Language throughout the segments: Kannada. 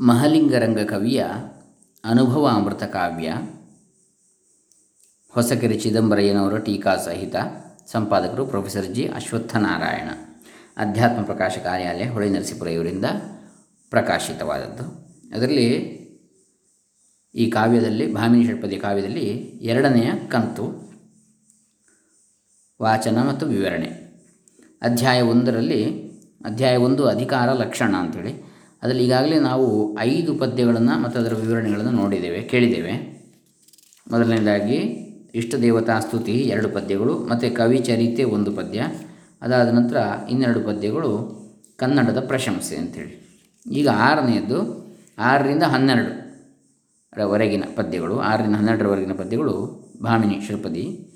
ಮಹಲಿಂಗರಂಗ ಕವಿಯ ಅನುಭವ ಅಮೃತ ಕಾವ್ಯ. ಹೊಸಕೆರೆ ಚಿದಂಬರಯ್ಯನವರ ಟೀಕಾ ಸಹಿತ ಸಂಪಾದಕರು ಪ್ರೊಫೆಸರ್ ಜಿ. ಅಶ್ವತ್ಥನಾರಾಯಣ. ಅಧ್ಯಾತ್ಮ ಪ್ರಕಾಶ ಕಾರ್ಯಾಲಯ ಹೊಳೆ ನರಸೀಪುರ ಇವರಿಂದ ಪ್ರಕಾಶಿತವಾದದ್ದು. ಅದರಲ್ಲಿ ಈ ಕಾವ್ಯದಲ್ಲಿ, ಭಾಮಿನಿ ಷಟ್ಪದಿ ಕಾವ್ಯದಲ್ಲಿ ಎರಡನೆಯ ಕಂತು, ವಾಚನ ಮತ್ತು ವಿವರಣೆ. ಅಧ್ಯಾಯ ಒಂದರಲ್ಲಿ, ಅಧ್ಯಾಯ ಒಂದು ಅಧಿಕಾರ ಲಕ್ಷಣ ಅಂಥೇಳಿ ಅದರಲ್ಲಿ ಈಗಾಗಲೇ ನಾವು ಐದು ಪದ್ಯಗಳನ್ನು ಮತ್ತು ಅದರ ವಿವರಣೆಗಳನ್ನು ನೋಡಿದ್ದೇವೆ, ಕೇಳಿದ್ದೇವೆ. ಮೊದಲನೇದಾಗಿ, ಇಷ್ಟ ದೇವತಾ ಸ್ತುತಿ ಎರಡು ಪದ್ಯಗಳು, ಮತ್ತು ಕವಿ ಚರಿತೆ ಒಂದು ಪದ್ಯ. ಅದಾದ ನಂತರ ಇನ್ನೆರಡು ಪದ್ಯಗಳು ಕನ್ನಡದ ಪ್ರಶಂಸೆ ಅಂಥೇಳಿ ಈಗ ಆರನೆಯದ್ದು, ಆರರಿಂದ ಹನ್ನೆರಡು ರವರೆಗಿನ ಪದ್ಯಗಳು, ಆರರಿಂದ ಹನ್ನೆರಡರವರೆಗಿನ ಪದ್ಯಗಳು ಭಾಮಿನಿ ಶ್ರೀಪದಿ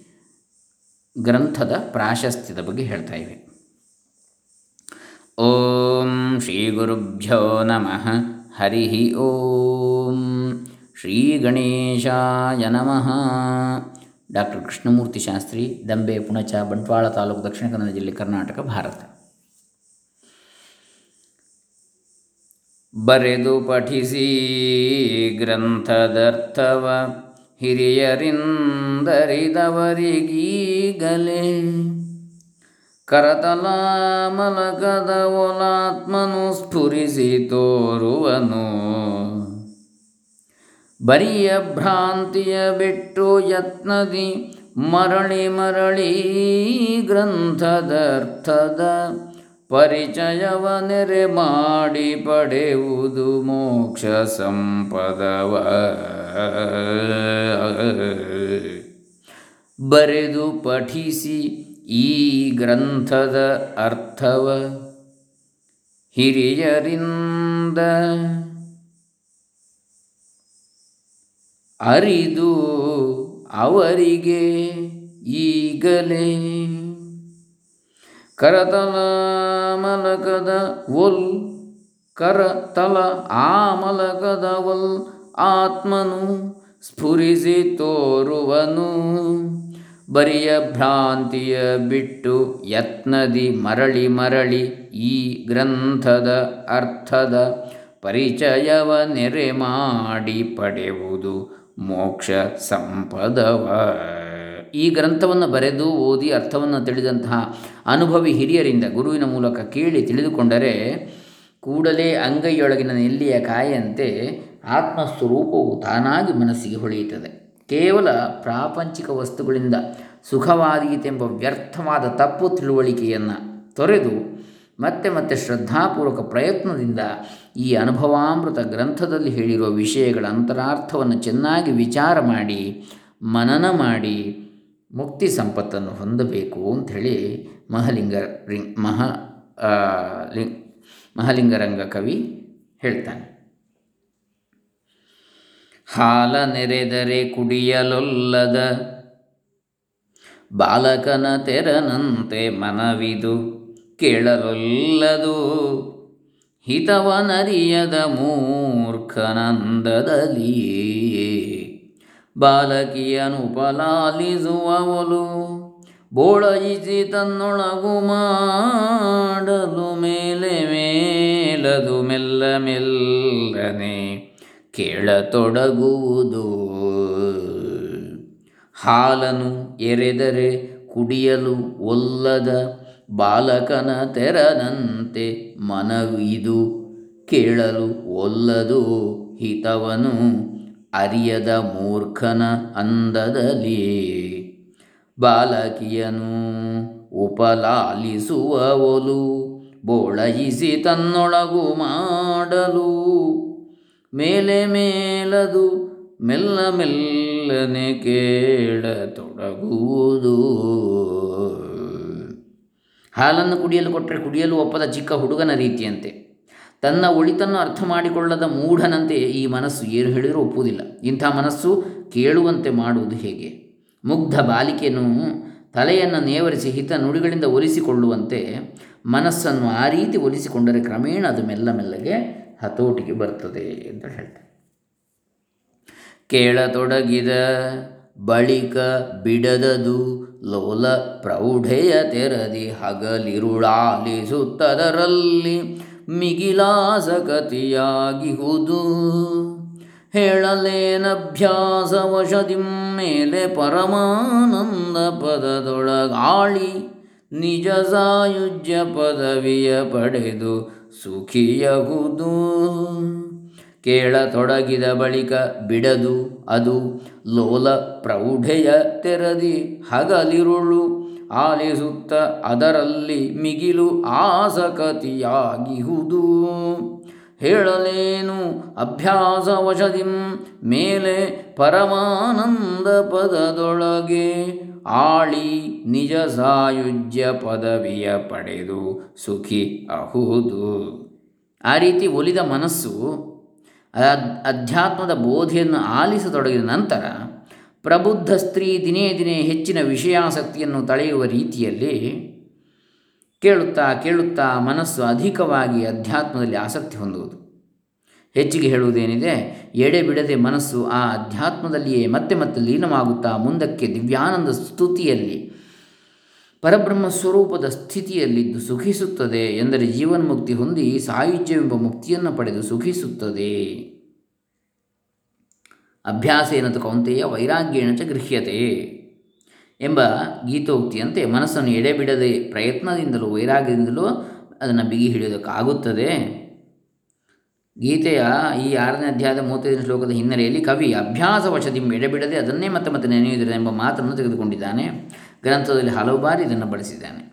ಗ್ರಂಥದ ಪ್ರಾಶಸ್ತ್ಯದ ಬಗ್ಗೆ ಹೇಳ್ತಾ ಇವೆ. ಓಂ ಶ್ರೀ ಗುರುಭ್ಯೋ ನಮಃ ಹರಿ ಓಂ ಶ್ರೀ ಗಣೇಶಾಯ ನಮಃ ಡಾಕ್ಟರ್ ಕೃಷ್ಣಮೂರ್ತಿ ಶಾಸ್ತ್ರಿ ದಂಬೆ ಪುಣಚ ಬಂಟ್ವಾಳ ತಾಲೂಕು ದಕ್ಷಿಣ ಕನ್ನಡ ಜಿಲ್ಲೆ ಕರ್ನಾಟಕ ಭಾರತ ಬರೆದು ಪಠಿಸಿ ಗ್ರಂಥದರ್ಥವ ಹಿರಿಯರಿಂದರಿದವರಿಗೀಗಲೇ ಕರತಲ ಓಲಾತ್ಮನು ಒಲಾತ್ಮನು ಸ್ಫುರಿಸಿ ತೋರುವನು. ಬರಿಯ ಭ್ರಾಂತಿಯ ಬಿಟ್ಟು ಯತ್ನದಿ ಮರಳಿ ಮರಳಿ ಗ್ರಂಥದರ್ಥದ ಪರಿಚಯವ ನೆರೆ ಮಾಡಿ ಪಡೆಯುವುದು ಮೋಕ್ಷ ಸಂಪದವ. ಬರೆದು ಪಠಿಸಿ ಈ ಗ್ರಂಥದ ಅರ್ಥವ ಹಿರಿಯರಿಂದ ಅರಿದು ಅವರಿಗೆ ಈಗಲೇ ಕರತಲ ಮಲಕದ ಒಲ್, ಕರತಲ ಆ ಒಲ್, ಆತ್ಮನು ಸ್ಫುರಿಸಿ ತೋರುವನು. ಬರಿಯ ಭ್ರಾಂತಿಯ ಬಿಟ್ಟು ಯತ್ನದಿ ಮರಳಿ ಮರಳಿ ಈ ಗ್ರಂಥದ ಅರ್ಥದ ಪರಿಚಯವ ನೆರೆ ಮಾಡಿ ಪಡೆಯುವುದು ಮೋಕ್ಷ ಸಂಪದವ. ಈ ಗ್ರಂಥವನ್ನು ಬರೆದು ಓದಿ ಅರ್ಥವನ್ನು ತಿಳಿದಂತಹ ಅನುಭವಿ ಹಿರಿಯರಿಂದ ಗುರುವಿನ ಮೂಲಕ ಕೇಳಿ ತಿಳಿದುಕೊಂಡರೆ ಕೂಡಲೇ ಅಂಗೈಯೊಳಗಿನ ನೆಲ್ಲಿಯ ಕಾಯಂತೆ ಆತ್ಮಸ್ವರೂಪವು ತಾನಾಗಿ ಮನಸ್ಸಿಗೆ ಹೊಳೆಯುತ್ತದೆ. ಕೇವಲ ಪ್ರಾಪಂಚಿಕ ವಸ್ತುಗಳಿಂದ ಸುಖವಾದೀತೆಂಬ ವ್ಯರ್ಥವಾದ ತಪ್ಪು ತಿಳುವಳಿಕೆಯನ್ನು ತೊರೆದು ಮತ್ತೆ ಮತ್ತೆ ಶ್ರದ್ಧಾಪೂರ್ವಕ ಪ್ರಯತ್ನದಿಂದ ಈ ಅನುಭವಾಮೃತ ಗ್ರಂಥದಲ್ಲಿ ಹೇಳಿರುವ ವಿಷಯಗಳ ಅಂತರಾರ್ಥವನ್ನು ಚೆನ್ನಾಗಿ ವಿಚಾರ ಮಾಡಿ, ಮನನ ಮಾಡಿ ಮುಕ್ತಿ ಸಂಪತ್ತನ್ನು ಹೊಂದಬೇಕು ಅಂಥೇಳಿ ಮಹಲಿಂಗ ರಿಂಗ್ ಮಹ ಲಿಂಗ್, ಮಹಲಿಂಗರಂಗ ಕವಿ ಹೇಳ್ತಾನೆ. ಹಾಲ ನೆರೆದರೆ ಕುಡಿಯಲೊಲ್ಲದ ಬಾಲಕನ ತೆರನಂತೆ ಮನವಿದು ಕೇಳಲೊಲ್ಲದು. ಹಿತವನರಿಯದ ಮೂರ್ಖನಂದದಲ್ಲಿ ಬಾಲಕಿಯನು ಪಲಾಲಿಸುವವಲು ಬೋಳಯಿಸಿ ತನ್ನೊಳಗು ಮಾಡಲು ಮೇಲೆ ಮೇಲದು ಮೆಲ್ಲ ಮೆಲ್ಲನೆ ಕೇಳತೊಡಗುವುದು. ಹಾಲನು ಎರೆದರೆ ಕುಡಿಯಲು ಒಲ್ಲದ ಬಾಲಕನ ತೆರನಂತೆ ಮನವಿದು ಕೇಳಲು ಒಲ್ಲದು ಹಿತವನು ಅರಿಯದ ಮೂರ್ಖನ ಅಂದದಲ್ಲಿ. ಬಾಲಕಿಯನು ಉಪಲಾಲಿಸುವ ಒಲು, ಬೋಳಯಿಸಿ ತನ್ನೊಳಗು ಮಾಡಲು. ಮೇಲೆ ಮೇಲದು ಮೆಲ್ಲ ಮೆಲ್ಲನೆ ಕೇಳತೊಡಗುವುದು ಹಾಲನ್ನು ಕುಡಿಯಲು ಕೊಟ್ಟರೆ ಕುಡಿಯಲು ಒಪ್ಪದ ಚಿಕ್ಕ ಹುಡುಗನ ರೀತಿಯಂತೆ. ತನ್ನ ಒಳಿತನ್ನು ಅರ್ಥ ಮಾಡಿಕೊಳ್ಳದ ಮೂಢನಂತೆ ಈ ಮನಸ್ಸು ಏನು ಹೇಳಿದರೂ ಒಪ್ಪುವುದಿಲ್ಲ. ಇಂಥ ಮನಸ್ಸು ಕೇಳುವಂತೆ ಮಾಡುವುದು ಹೇಗೆ? ಮುಗ್ಧ ಬಾಲಿಕೆಯನ್ನು ತಲೆಯನ್ನು ನೇವರಿಸಿ ಹಿತ ನುಡಿಗಳಿಂದ ಒಲಿಸಿಕೊಳ್ಳುವಂತೆ ಮನಸ್ಸನ್ನು ಆ ರೀತಿ ಒಲಿಸಿಕೊಂಡರೆ ಕ್ರಮೇಣ ಅದು ಮೆಲ್ಲ ಮೆಲ್ಲಗೆ ಹತೋಟಿಗೆ ಬರ್ತದೆ ಅಂತ ಹೇಳ್ತಾರೆ. ಕೇಳತೊಡಗಿದ ಬಳಿಕ ಬಿಡದದು ಲೋಲ ಪ್ರೌಢೆಯ ತೆರದಿ ಹಗಲಿರುಳಾಲಿಸುತ್ತದರಲ್ಲಿ ಮಿಗಿಲಾಸಕತಿಯಾಗಿಹುದು ಹೇಳಲೇನಭ್ಯಾಸವಶದಿಂ ಮೇಲೆ ಪರಮಾನಂದ ಪದದೊಳಗಾಳಿ ನಿಜ ಸಾಯುಜ್ಯ ಪದವಿಯ ಪಡೆದು ಸುಖಿಯಗುದು. ಕೇಳತೊಡಗಿದ ಬಳಿಕ ಬಿಡದು ಅದು ಲೋಲ ಪ್ರೌಢೆಯ ತೆರದಿ ಹಗಲಿರುಳು ಆಲಿಸುತ್ತ ಅದರಲ್ಲಿ ಮಿಗಿಲು ಆಸಕತಿಯಾಗಿಹುದು. ಹೇಳಲೇನು ಅಭ್ಯಾಸವಶದಿಂ ಮೇಲೆ ಪರಮಾನಂದ ಪದದೊಳಗೆ ಆಳಿ ನಿಜ ಸಾಯುಜ್ಯ ಪದವಿಯ ಪಡೆದು ಸುಖಿ ಅಹುದು. ಆ ರೀತಿ ಒಲಿದ ಮನಸ್ಸು ಅಧ್ಯಾತ್ಮದ ಬೋಧೆಯನ್ನು ಆಲಿಸತೊಡಗಿದ ನಂತರ ಪ್ರಬುದ್ಧ ಸ್ತ್ರೀ ದಿನೇ ದಿನೇ ಹೆಚ್ಚಿನ ವಿಷಯಾಸಕ್ತಿಯನ್ನು ತಳೆಯುವ ರೀತಿಯಲ್ಲಿ ಕೇಳುತ್ತಾ ಕೇಳುತ್ತಾ ಮನಸ್ಸು ಅಧಿಕವಾಗಿ ಅಧ್ಯಾತ್ಮದಲ್ಲಿ ಆಸಕ್ತಿ ಹೊಂದುವುದು. ಹೆಚ್ಚಿಗೆ ಹೇಳುವುದೇನಿದೆ, ಎಡೆ ಬಿಡದೆ ಮನಸ್ಸು ಆ ಅಧ್ಯಾತ್ಮದಲ್ಲಿಯೇ ಮತ್ತೆ ಮತ್ತೆ ಲೀನವಾಗುತ್ತಾ ಮುಂದಕ್ಕೆ ದಿವ್ಯಾನಂದ ಸ್ತುತಿಯಲ್ಲಿ, ಪರಬ್ರಹ್ಮ ಸ್ವರೂಪದ ಸ್ಥಿತಿಯಲ್ಲಿದ್ದು ಸುಖಿಸುತ್ತದೆ ಎಂದರೆ ಜೀವನ್ಮುಕ್ತಿ ಹೊಂದಿ ಸಾಯುಜ್ಯವೆಂಬ ಮುಕ್ತಿಯನ್ನು ಪಡೆದು ಸುಖಿಸುತ್ತದೆ. ಅಭ್ಯಾಸ ಏನದು ಕೌಂತೆಯ ವೈರಾಗ್ಯೇಣ ಚ ಗೃಹ್ಯತೆ. ಎಂಬ ಗೀತೋಕ್ತಿಯಂತೆ ಮನಸ್ಸನ್ನು ಎಡೆಬಿಡದೆ ಪ್ರಯತ್ನದಿಂದಲೂ ವೈರಾಗ್ಯದಿಂದಲೂ ಅದನ್ನು ಬಿಗಿ ಹಿಡಿಯೋದಕ್ಕಾಗುತ್ತದೆ. ಗೀತೆಯ ಈ ಆರನೇ ಅಧ್ಯಾಯದ ಮೂವತ್ತೈದನೇ ಶ್ಲೋಕದ ಹಿನ್ನೆಲೆಯಲ್ಲಿ ಕವಿ ಅಭ್ಯಾಸ ವಶದಿಂ ಎಡೆಬಿಡದೆ ಅದನ್ನೇ ಮತ್ತೆ ಮತ್ತೆ ನೆನೆಯುವುದಿಲ್ಲ ಎಂಬ ಮಾತನ್ನು ತೆಗೆದುಕೊಂಡಿದ್ದಾನೆ. ಗ್ರಂಥದಲ್ಲಿ ಹಲವು ಬಾರಿ ಇದನ್ನು ಬಳಸಿದ್ದಾನೆ.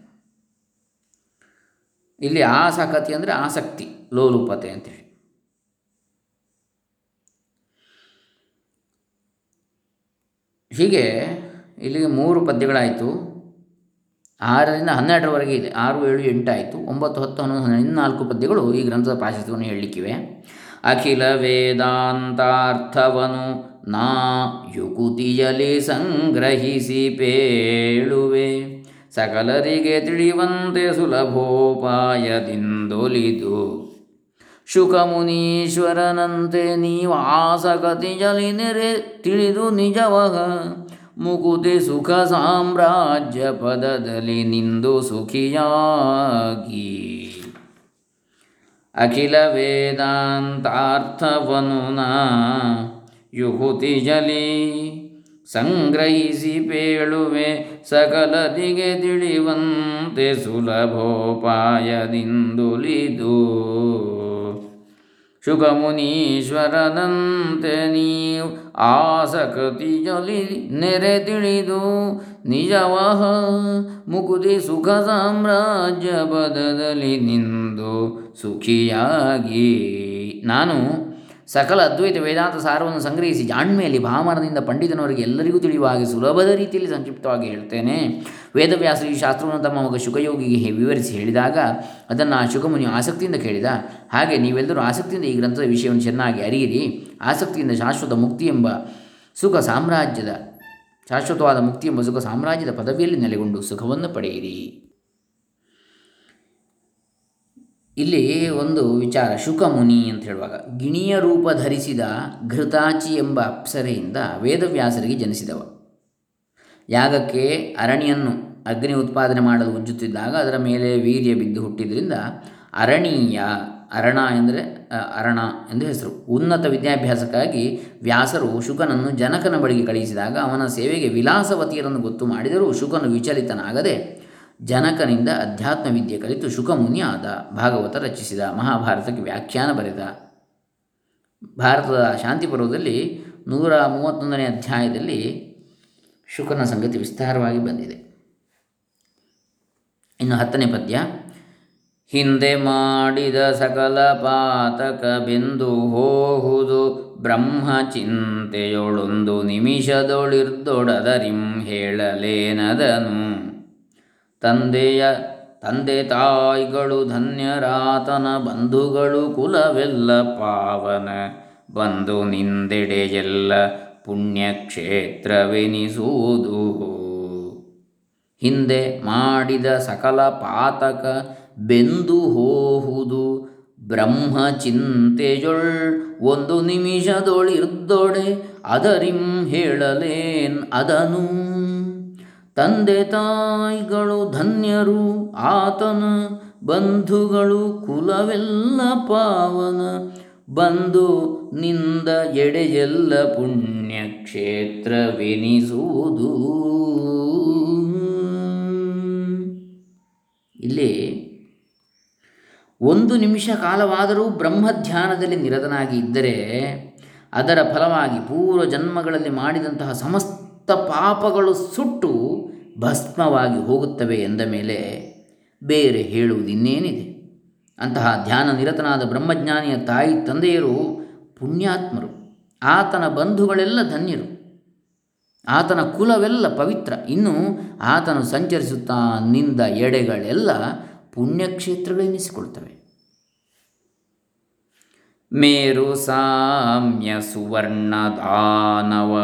ಇಲ್ಲಿ ಆಸಕ್ತಿ ಅಂದರೆ ಆಸಕ್ತಿ, ಲೋಲುಪತೆ ಅಂತೇಳಿ. ಹೀಗೆ ಇಲ್ಲಿಗೆ ಮೂರು ಪದ್ಯಗಳಾಯಿತು. ಆರರಿಂದ ಹನ್ನೆರಡರವರೆಗೆ ಇದೆ. ಆರು, ಏಳು ಎಂಟಾಯಿತು ಒಂಬತ್ತು, ಹತ್ತು, ಹನ್ನೊಂದು, ಹನ್ನೆರಡು ನಾಲ್ಕು ಪದ್ಯಗಳು ಈ ಗ್ರಂಥದ ಪ್ರಾಶಸ್ತ್ಯವನ್ನು ಹೇಳಲಿಕ್ಕಿವೆ ಅಖಿಲ ವೇದಾಂತಾರ್ಥವನು ನಾ ಯುಕುತಿಯಲಿ ಸಂಗ್ರಹಿಸಿ ಪೇಳುವೆ. ಸಕಲರಿಗೆ ತಿಳಿಯುವಂತೆ ಸುಲಭೋಪಾಯದಿಂದೊಲಿದು. ಶುಕಮುನೀಶ್ವರನಂತೆ ನೀವು ಆಸಕತಿಯಲಿ ನೆರೆ ತಿಳಿದು ನಿಜವಹ. ಮುಕುತಿ ಸುಖ ಸಾಮ್ರಾಜ್ಯ ಪದದಲ್ಲಿ ನಿಂದು ಸುಖಿಯಾಗಿ. ಅಖಿಲ ವೇದಾಂತಾರ್ಥವನು ಯುಹುತಿ ಜಲಿ ಸಂಗ್ರಹಿಸಿ ಪೇಳುವೆ ಸಕಲದಿಗೆ ತಿಳಿವಂತೆ ಸುಲಭೋಪಾಯದಿಂದುಲಿದು ಶುಭಮುನೀಶ್ವರನಂತೆ ನೀವು ಆಸಕ್ತಿಯಲಿ ನೆರೆ ತಿಳಿದು ನಿಜವಹ ಮುಕುದಿ ಸುಖ ಸಾಮ್ರಾಜ್ಯ ಪದದಲ್ಲಿ ನಿಂದು ಸುಖಿಯಾಗಿ. ನಾನು ಸಕಲ ಅದ್ವೈತ ವೇದಾಂತ ಸಾರವನ್ನು ಸಂಗ್ರಹಿಸಿ ಜಾಣ್ಮೆಯಲ್ಲಿ ಭಾಮರದಿಂದ ಪಂಡಿತನವರಿಗೆ ಎಲ್ಲರಿಗೂ ತಿಳಿಯುವ ಹಾಗೆ ಸುಲಭದ ರೀತಿಯಲ್ಲಿ ಸಂಕ್ಷಿಪ್ತವಾಗಿ ಹೇಳ್ತೇನೆ. ವೇದವ್ಯಾಸರು ಈ ಶಾಸ್ತ್ರವನ್ನು ತಮ್ಮ ಮಗ ಶುಕಯೋಗಿಗೆ ವಿವರಿಸಿ ಹೇಳಿದಾಗ ಅದನ್ನು ಆ ಶುಕಮುನಿ ಆಸಕ್ತಿಯಿಂದ ಕೇಳಿದ. ಹಾಗೆ ನೀವೆಲ್ಲರೂ ಆಸಕ್ತಿಯಿಂದ ಈ ಗ್ರಂಥದ ವಿಷಯವನ್ನು ಚೆನ್ನಾಗಿ ಅರಿಯಿರಿ. ಆಸಕ್ತಿಯಿಂದ ಶಾಶ್ವತ ಮುಕ್ತಿ ಎಂಬ ಸುಖ ಸಾಮ್ರಾಜ್ಯದ, ಶಾಶ್ವತವಾದ ಮುಕ್ತಿ ಎಂಬ ಸುಖ ಸಾಮ್ರಾಜ್ಯದ ಪದವಿಯಲ್ಲಿ ನೆಲೆಗೊಂಡು ಸುಖವನ್ನು ಪಡೆಯಿರಿ. ಇಲ್ಲಿ ಒಂದು ವಿಚಾರ, ಶುಕಮುನಿ ಅಂತ ಹೇಳುವಾಗ, ಗಿಣಿಯ ರೂಪ ಧರಿಸಿದ ಘೃತಾಚಿ ಎಂಬ ಅಪ್ಸರೆಯಿಂದ ವೇದವ್ಯಾಸರಿಗೆ ಜನಿಸಿದವ. ಯಾಗಕ್ಕೆ ಅರಣಿಯನ್ನು, ಅಗ್ನಿ ಉತ್ಪಾದನೆ ಮಾಡಲು ಉಜ್ಜುತ್ತಿದ್ದಾಗ ಅದರ ಮೇಲೆ ವೀರ್ಯ ಬಿದ್ದು ಹುಟ್ಟಿದ್ರಿಂದ ಅರಣೀಯ ಅರಣ ಎಂದರೆ ಅರಣ ಎಂದು ಹೆಸರು. ಉನ್ನತ ವಿದ್ಯಾಭ್ಯಾಸಕ್ಕಾಗಿ ವ್ಯಾಸರು ಶುಕನನ್ನು ಜನಕನ ಬಳಿಗೆ ಕಳುಹಿಸಿದಾಗ ಅವನ ಸೇವೆಗೆ ವಿಲಾಸವತಿಯರನ್ನು ಗೊತ್ತು ಮಾಡಿದರೂ ಶುಕನು ವಿಚಲಿತನಾಗದೆ ಜನಕನಿಂದ ಅಧ್ಯಾತ್ಮ ವಿದ್ಯೆ ಕಲಿತು ಶುಕಮುನಿ ಆದ ಭಾಗವತ ರಚಿಸಿದ ಮಹಾಭಾರತಕ್ಕೆ ವ್ಯಾಖ್ಯಾನ ಬರೆದ. ಭಾರತದ ಶಾಂತಿ ಪರ್ವದಲ್ಲಿ ನೂರ ಮೂವತ್ತೊಂದನೇ ಅಧ್ಯಾಯದಲ್ಲಿ ಶುಕನ ಸಂಗತಿ ವಿಸ್ತಾರವಾಗಿ ಬಂದಿದೆ. ಇನ್ನು ಹತ್ತನೇ ಪದ್ಯ, ಹಿಂದೆ ಮಾಡಿದ ಸಕಲ ಪಾತಕ ಬೆಂದು ಹೋಹುದು ಬ್ರಹ್ಮ ಚಿಂತೆಯೊಳೊಂದು ನಿಮಿಷದೊಳಿರ್ದೊಡದರಿಂ ಹೇಳಲೇನದನು. ತಂದೆಯ ತಂದೆ ತಾಯಿಗಳು ಧನ್ಯರಾತನ ಬಂಧುಗಳು ಕುಲವೆಲ್ಲ ಪಾವನ. ಬಂದು ನಿಂದೆಡೆಯೆಲ್ಲ ಪುಣ್ಯಕ್ಷೇತ್ರವೆನಿಸುವುದು. ಹಿಂದೆ ಮಾಡಿದ ಸಕಲ ಪಾತಕ ಬೆಂದು ಹೋಹುದು. ಬ್ರಹ್ಮ ಚಿಂತೆಯೊಳ್ ಒಂದು ನಿಮಿಷದೊಳಿರ್ದೊಡೆ ಅದರಿಂ ಹೇಳಲೇನ್ ಅದನು. ತಂದೆ ತಾಯಿಗಳು ಧನ್ಯರು, ಆತನ ಬಂಧುಗಳು ಕುಲವೆಲ್ಲ ಪಾವನ. ಬಂದು ನಿಂದ ಎಡೆಯೆಲ್ಲ ಪುಣ್ಯಕ್ಷೇತ್ರವೆನಿಸುವುದು. ಇಲ್ಲಿ ಒಂದು ನಿಮಿಷ ಕಾಲವಾದರೂ ಬ್ರಹ್ಮಧ್ಯಾನದಲ್ಲಿ ನಿರತನಾಗಿ ಇದ್ದರೆ ಅದರ ಫಲವಾಗಿ ಪೂರ್ವ ಜನ್ಮಗಳಲ್ಲಿ ಮಾಡಿದಂತಹ ಸಮಸ್ತ ಪಾಪಗಳು ಸುಟ್ಟು ಭಸ್ಮವಾಗಿ ಹೋಗುತ್ತವೆ ಎಂದ ಮೇಲೆ ಬೇರೆ ಹೇಳುವುದಿನ್ನೇನಿದೆ ಅಂತಹ ಧ್ಯಾನ ನಿರತನಾದ ಬ್ರಹ್ಮಜ್ಞಾನಿಯ ತಾಯಿ ತಂದೆಯರು ಪುಣ್ಯಾತ್ಮರು. ಆತನ ಬಂಧುಗಳೆಲ್ಲ ಧನ್ಯರು. ಆತನ ಕುಲವೆಲ್ಲ ಪವಿತ್ರ. ಇನ್ನು ಆತನು ಸಂಚರಿಸುತ್ತಾ ನಿಂದ ಎಡೆಗಳೆಲ್ಲ ಪುಣ್ಯಕ್ಷೇತ್ರಗಳೆನಿಸಿಕೊಳ್ತವೆ ಮೇರು ಸಾಮ್ಯ ಸುವರ್ಣ ದಾನವ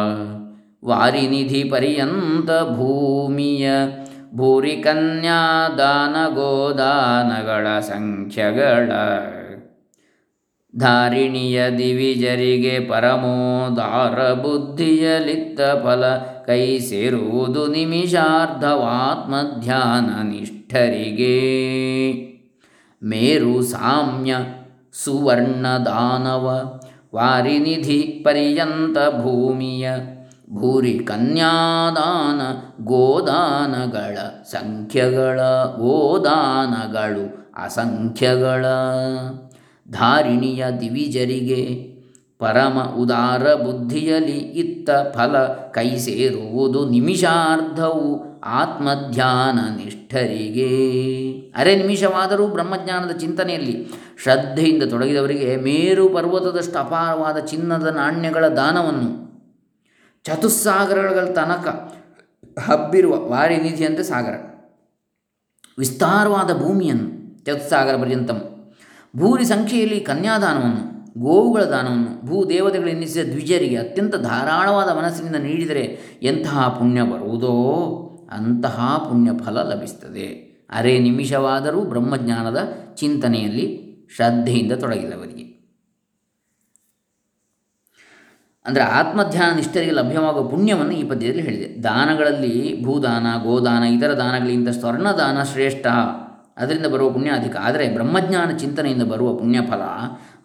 ವಾರಿನಿಧಿ ಪರ್ಯಂತ ಭೂಮಿಯ ಭೂರಿ ಕನ್ಯಾ ದಾನ ಗೋದಾನಗಳ ಸಂಖ್ಯಗಳ ಧಾರಿಣಿಯ ದಿವಿಜರಿಗೆ ಪರಮೋದಾರ ಬುದ್ಧಿಯಲಿತ್ತ ಫಲ ಕೈ ಸೇರುವುದು ನಿಮಿಷಾರ್ಧವಾತ್ಮಧ್ಯಾನ ನಿಷ್ಠರಿಗೆ ಮೇರು ಸಾಮ್ಯ ಸುವರ್ಣ ದಾನವ ವಾರಿನಿಧಿ ಪರ್ಯಂತ ಭೂಮಿಯ ಭೂರಿ ಕನ್ಯಾದಾನ ಗೋದಾನಗಳ ಸಂಖ್ಯಗಳ ಗೋದಾನಗಳು ಅಸಂಖ್ಯಗಳ. ಧಾರಿಣಿಯ ದಿವಿಜರಿಗೆ ಪರಮ ಉದಾರ ಬುದ್ಧಿಯಲಿ ಇತ್ತ ಫಲ ಕೈ ಸೇರುವುದು ನಿಮಿಷಾರ್ಧವು ಆತ್ಮಧ್ಯಾನ ನಿಷ್ಠರಿಗೆ. ಅರೆ ನಿಮಿಷವಾದರೂ ಬ್ರಹ್ಮಜ್ಞಾನದ ಚಿಂತನೆಯಲ್ಲಿ ಶ್ರದ್ಧೆಯಿಂದ ತೊಡಗಿದವರಿಗೆ ಮೇರು ಪರ್ವತದಷ್ಟು ಅಪಾರವಾದ ಚಿನ್ನದ ನಾಣ್ಯಗಳ ದಾನವನ್ನು ಚತುಸ್ಸಾಗರಗಳ ತನಕ ಹಬ್ಬಿರುವ ವಾರಿ ನಿಧಿಯಂತೆ ಸಾಗರ. ವಿಸ್ತಾರವಾದ ಭೂಮಿಯನ್ನು, ಚತುಸ್ಸಾಗರ ಪರ್ಯಂತ. ಭೂರಿ ಸಂಖ್ಯೆಯಲ್ಲಿ ಕನ್ಯಾದಾನವನ್ನು, ಗೋವುಗಳ ದಾನವನ್ನು, ಭೂ ದೇವತೆಗಳೆನ್ನಿಸಿದ ದ್ವಿಜರಿಗೆ ಅತ್ಯಂತ ಧಾರಾಳವಾದ ಮನಸ್ಸಿನಿಂದ ನೀಡಿದರೆ ಎಂತಹ ಪುಣ್ಯ ಬರುವುದೋ ಅಂತಹ ಪುಣ್ಯ ಫಲ ಲಭಿಸ್ತದೆ ಅರೆ ನಿಮಿಷವಾದರೂ ಬ್ರಹ್ಮಜ್ಞಾನದ ಚಿಂತನೆಯಲ್ಲಿ ಶ್ರದ್ಧೆಯಿಂದ ತೊಡಗಿದವರಿಗೆ. ಅಂದರೆ ಆತ್ಮಧ್ಯಾನ ನಿಷ್ಠರಿಗೆ ಲಭ್ಯವಾಗುವ ಪುಣ್ಯವನ್ನು ಈ ಪದ್ಯದಲ್ಲಿ ಹೇಳಿದೆ. ದಾನಗಳಲ್ಲಿ ಭೂದಾನ, ಗೋದಾನ, ಇತರ ದಾನಗಳಿಗಿಂತ ಸ್ವರ್ಣದಾನ ಶ್ರೇಷ್ಠ. ಅದರಿಂದ ಬರುವ ಪುಣ್ಯ ಅಧಿಕ. ಆದರೆ ಬ್ರಹ್ಮಜ್ಞಾನ ಚಿಂತನೆಯಿಂದ ಬರುವ ಪುಣ್ಯಫಲ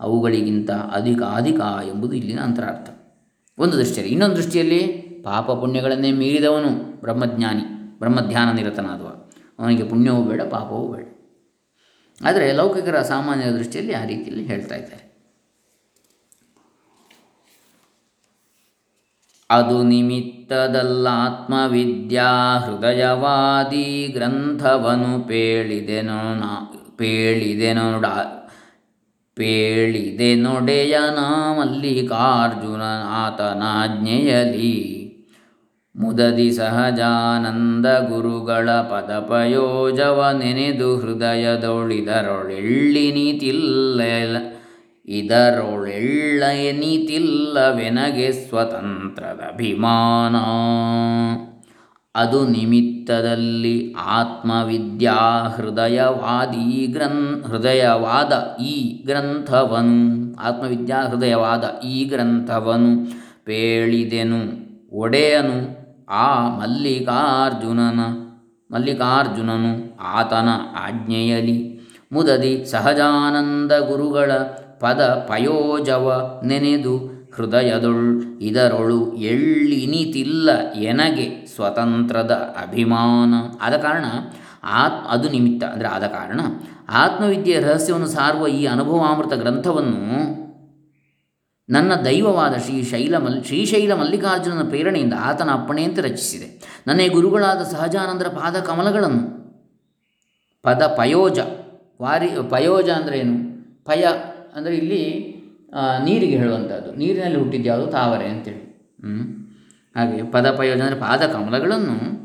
ಅವುಗಳಿಗಿಂತ ಅಧಿಕ ಅಧಿಕ ಎಂಬುದು ಇಲ್ಲಿನ ಅಂತರಾರ್ಥ. ಒಂದು ದೃಷ್ಟಿಯಲ್ಲಿ. ಇನ್ನೊಂದು ದೃಷ್ಟಿಯಲ್ಲಿ ಪಾಪ ಪುಣ್ಯಗಳನ್ನೇ ಮೀರಿದವನು ಬ್ರಹ್ಮಜ್ಞಾನಿ, ಬ್ರಹ್ಮಧ್ಯಾನ ನಿರತನಾದವ. ಅವನಿಗೆ ಪುಣ್ಯವೂ ಬೇಡ, ಪಾಪವೂ ಬೇಡ. ಆದರೆ ಲೌಕಿಕರ ಸಾಮಾನ್ಯ ದೃಷ್ಟಿಯಲ್ಲಿ ಆ ರೀತಿಯಲ್ಲಿ ಹೇಳ್ತಾ ಇದ್ದಾರೆ. ಅದು ನಿಮಿತ್ತದಲ್ಲಾತ್ಮವಿದ್ಯಾ ಹೃದಯವಾದಿ ಗ್ರಂಥವನು ಪೇಳಿದೆನು ನಾ ಪೇಳಿದೆನೊಡ ಪೇಳಿದೆ ನೊಡೆಯನ ಮಲ್ಲಿಕಾರ್ಜುನ ಆತನಾಜ್ಞೆಯಲಿ ಮುದದಿ ಸಹಜಾನಂದ ಗುರುಗಳ ಪದಪಯೋಜವ ನೆನೆದು ಹೃದಯದೊಳಿದರೊಳೆಳ್ಳಿನಿತಿಲ್ಲ ಇದರೊಳೆಳ್ಳನಿತಿಲ್ಲವೆನಗೆ ಸ್ವತಂತ್ರದ ಅಭಿಮಾನ ಅದು ನಿಮಿತ್ತದಲ್ಲಿ ಆತ್ಮವಿದ್ಯಾ ಹೃದಯವಾದಿ ಗ್ರನ್ ಹೃದಯವಾದ ಈ ಗ್ರಂಥವನು, ಆತ್ಮವಿದ್ಯಾ ಹೃದಯವಾದ ಈ ಗ್ರಂಥವನು ಪೇಳಿದೆನು, ಒಡೆಯನು ಆ ಮಲ್ಲಿಕಾರ್ಜುನನ, ಮಲ್ಲಿಕಾರ್ಜುನನು ಆತನ ಆಜ್ಞೆಯಲಿ ಮುದದಿ ಸಹಜಾನಂದ ಗುರುಗಳ ಪದ ಪಯೋಜವ ನೆನೆದು ಹೃದಯದೊಳ್ ಇದರೊಳು ಎಳ್ಳಿನಿತಿಲ್ಲ ಎನಗೆ ಸ್ವತಂತ್ರದ ಅಭಿಮಾನ. ಆದ ಕಾರಣ ಆತ್ ಅದು ನಿಮಿತ್ತ, ಅಂದರೆ ಆದ ಕಾರಣ ಆತ್ಮವಿದ್ಯೆಯ ರಹಸ್ಯವನ್ನು ಸಾರುವ ಈ ಅನುಭವಾಮೃತ ಗ್ರಂಥವನ್ನು ನನ್ನ ದೈವವಾದ ಶ್ರೀ ಶೈಲ ಮಲ್ ಶ್ರೀಶೈಲ ಮಲ್ಲಿಕಾರ್ಜುನನ ಪ್ರೇರಣೆಯಿಂದ ಆತನ ಅಪ್ಪಣೆಯಂತೆ ರಚಿಸಿದೆ. ನನ್ನ ಗುರುಗಳಾದ ಸಹಜಾನಂದರ ಪಾದ ಕಮಲಗಳನ್ನು ಪದ ಪಯೋಜ, ವಾರಿ, ಪಯೋಜ ಅಂದರೆ ಏನು? ಪಯ ಅಂದರೆ ಇಲ್ಲಿ ನೀರಿಗೆ ಹೇಳುವಂಥದ್ದು. ನೀರಿನಲ್ಲಿ ಹುಟ್ಟಿದ್ದು ಯಾವುದು? ತಾವರೆ ಅಂತೇಳಿ. ಹ್ಞೂ ಹಾಗೆ ಪದ ಪ್ರಯೋಜನ ಅಂದರೆ ಪಾದ ಕಮಲಗಳನ್ನು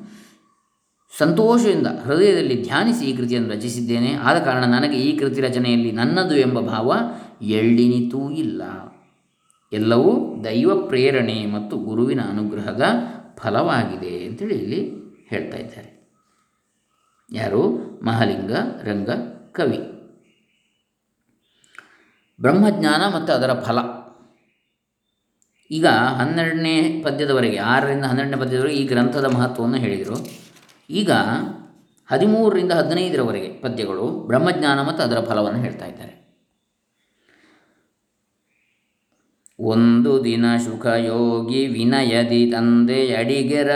ಸಂತೋಷದಿಂದ, ಹೃದಯದಲ್ಲಿ ಧ್ಯಾನಿಸಿ ಈ ಕೃತಿಯನ್ನು ರಚಿಸಿದ್ದೇನೆ. ಆದ ಕಾರಣ ನನಗೆ ಈ ಕೃತಿ ರಚನೆಯಲ್ಲಿ ನನ್ನದು ಎಂಬ ಭಾವ ಎಳ್ಳಿನಿತೂ ಇಲ್ಲ. ಎಲ್ಲವೂ ದೈವ ಪ್ರೇರಣೆ ಮತ್ತು ಗುರುವಿನ ಅನುಗ್ರಹದ ಫಲವಾಗಿದೆ ಅಂತೇಳಿ ಇಲ್ಲಿ ಹೇಳ್ತಾ ಇದ್ದಾರೆ. ಯಾರು? ಮಹಾಲಿಂಗ, ರಂಗ, ಕವಿ. ಬ್ರಹ್ಮಜ್ಞಾನ ಮತ್ತು ಅದರ ಫಲ. ಈಗ ಹನ್ನೆರಡನೇ ಪದ್ಯದವರೆಗೆ, ಆರರಿಂದ ಹನ್ನೆರಡನೇ ಪದ್ಯದವರೆಗೆ ಈ ಗ್ರಂಥದ ಮಹತ್ವವನ್ನು ಹೇಳಿದರು. ಈಗ ಹದಿಮೂರರಿಂದ ಹದಿನೈದರವರೆಗೆ ಪದ್ಯಗಳು ಬ್ರಹ್ಮಜ್ಞಾನ ಮತ್ತು ಅದರ ಫಲವನ್ನು ಹೇಳ್ತಾ ಇದ್ದಾರೆ. ಒಂದು ದಿನ ಶುಖಯೋಗಿ ವಿನಯದಿ ತಂದೆ ಅಡಿಗೆರ,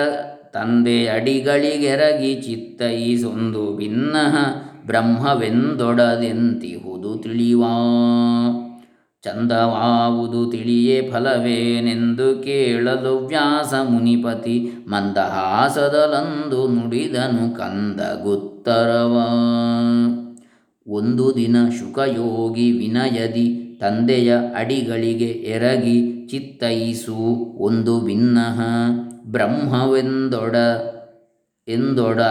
ತಂದೆ ಅಡಿಗಳಿಗೆರಗಿ ಸೊಂದು ಭಿನ್ನ ಬ್ರಹ್ಮವೆಂದೊಡದೆಂತಿಹುದು ತಿಳಿವಾ ಚಂದವಾವುದು ತಿಳಿಯೇ ಫಲವೇನೆಂದು ಕೇಳಲು ವ್ಯಾಸ ಮುನಿಪತಿ ಮಂದಹಾಸದಲಂದು ನುಡಿದನು ಕಂದ ಗುತ್ತರವ ಒಂದು ದಿನ ಶುಕಯೋಗಿ ವಿನಯದಿ ತಂದೆಯ ಅಡಿಗಳಿಗೆ ಎರಗಿ ಚಿತ್ತೈಸು ಒಂದು ಭಿನ್ನಃ ಬ್ರಹ್ಮವೆಂದೊಡ ಎಂದೊಡ